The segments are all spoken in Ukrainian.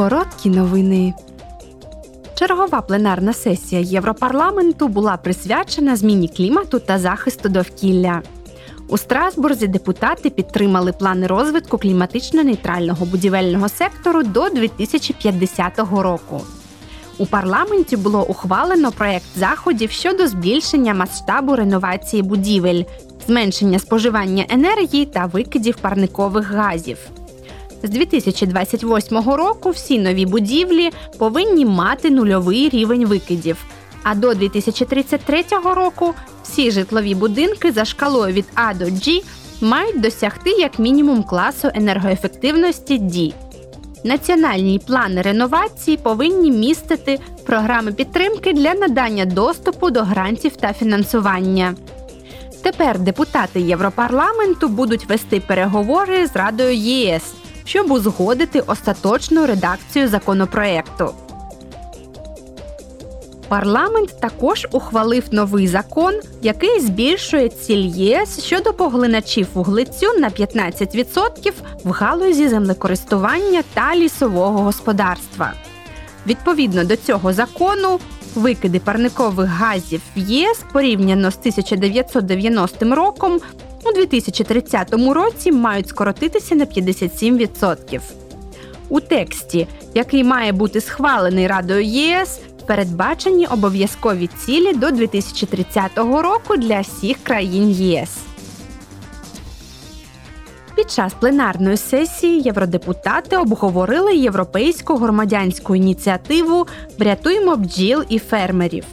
Короткі новини. Чергова пленарна сесія Європарламенту була присвячена зміні клімату та захисту довкілля. У Страсбурзі депутати підтримали плани розвитку кліматично-нейтрального будівельного сектору до 2050 року. У парламенті було ухвалено проєкт заходів щодо збільшення масштабу реновації будівель, зменшення споживання енергії та викидів парникових газів. З 2028 року всі нові будівлі повинні мати нульовий рівень викидів. А до 2033 року всі житлові будинки за шкалою від А до G мають досягти як мінімум класу енергоефективності D. Національні плани реновації повинні містити програми підтримки для надання доступу до грантів та фінансування. Тепер депутати Європарламенту будуть вести переговори з Радою ЄС, щоб узгодити остаточну редакцію законопроекту. Парламент також ухвалив новий закон, який збільшує ціль ЄС щодо поглиначів вуглецю на 15% в галузі землекористування та лісового господарства. Відповідно до цього закону, викиди парникових газів в ЄС порівняно з 1990 роком у 2030 році мають скоротитися на 57%. У тексті, який має бути схвалений Радою ЄС, передбачені обов'язкові цілі до 2030 року для всіх країн ЄС. Під час пленарної сесії євродепутати обговорили європейську громадянську ініціативу Врятуймо бджіл і фермерів.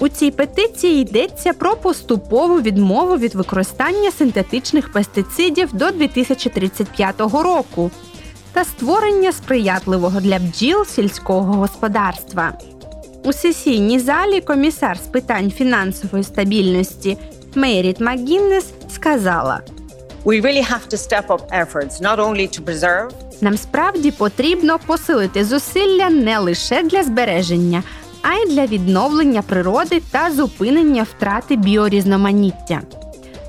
У цій петиції йдеться про поступову відмову від використання синтетичних пестицидів до 2035 року та створення сприятливого для бджіл сільського господарства. У сесійній залі комісар з питань фінансової стабільності Мейріт Макгіннес сказала: We really have to step up efforts not only to preserve нам справді потрібно посилити зусилля не лише для збереження, а й для відновлення природи та зупинення втрати біорізноманіття.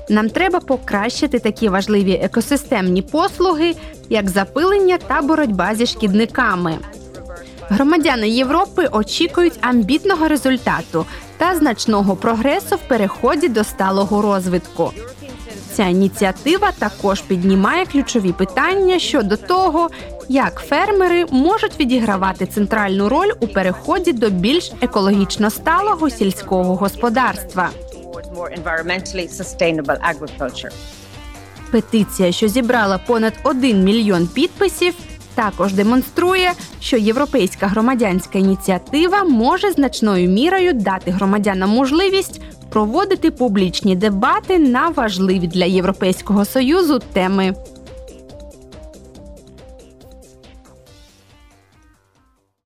Нам треба покращити такі важливі екосистемні послуги, як запилення та боротьба зі шкідниками. Громадяни Європи очікують амбітного результату та значного прогресу в переході до сталого розвитку. Ця ініціатива також піднімає ключові питання щодо того, як фермери можуть відігравати центральну роль у переході до більш екологічно сталого сільського господарства. Петиція, що зібрала понад 1 мільйон підписів, також демонструє, що європейська громадянська ініціатива може значною мірою дати громадянам можливість проводити публічні дебати на важливі для Європейського союзу теми.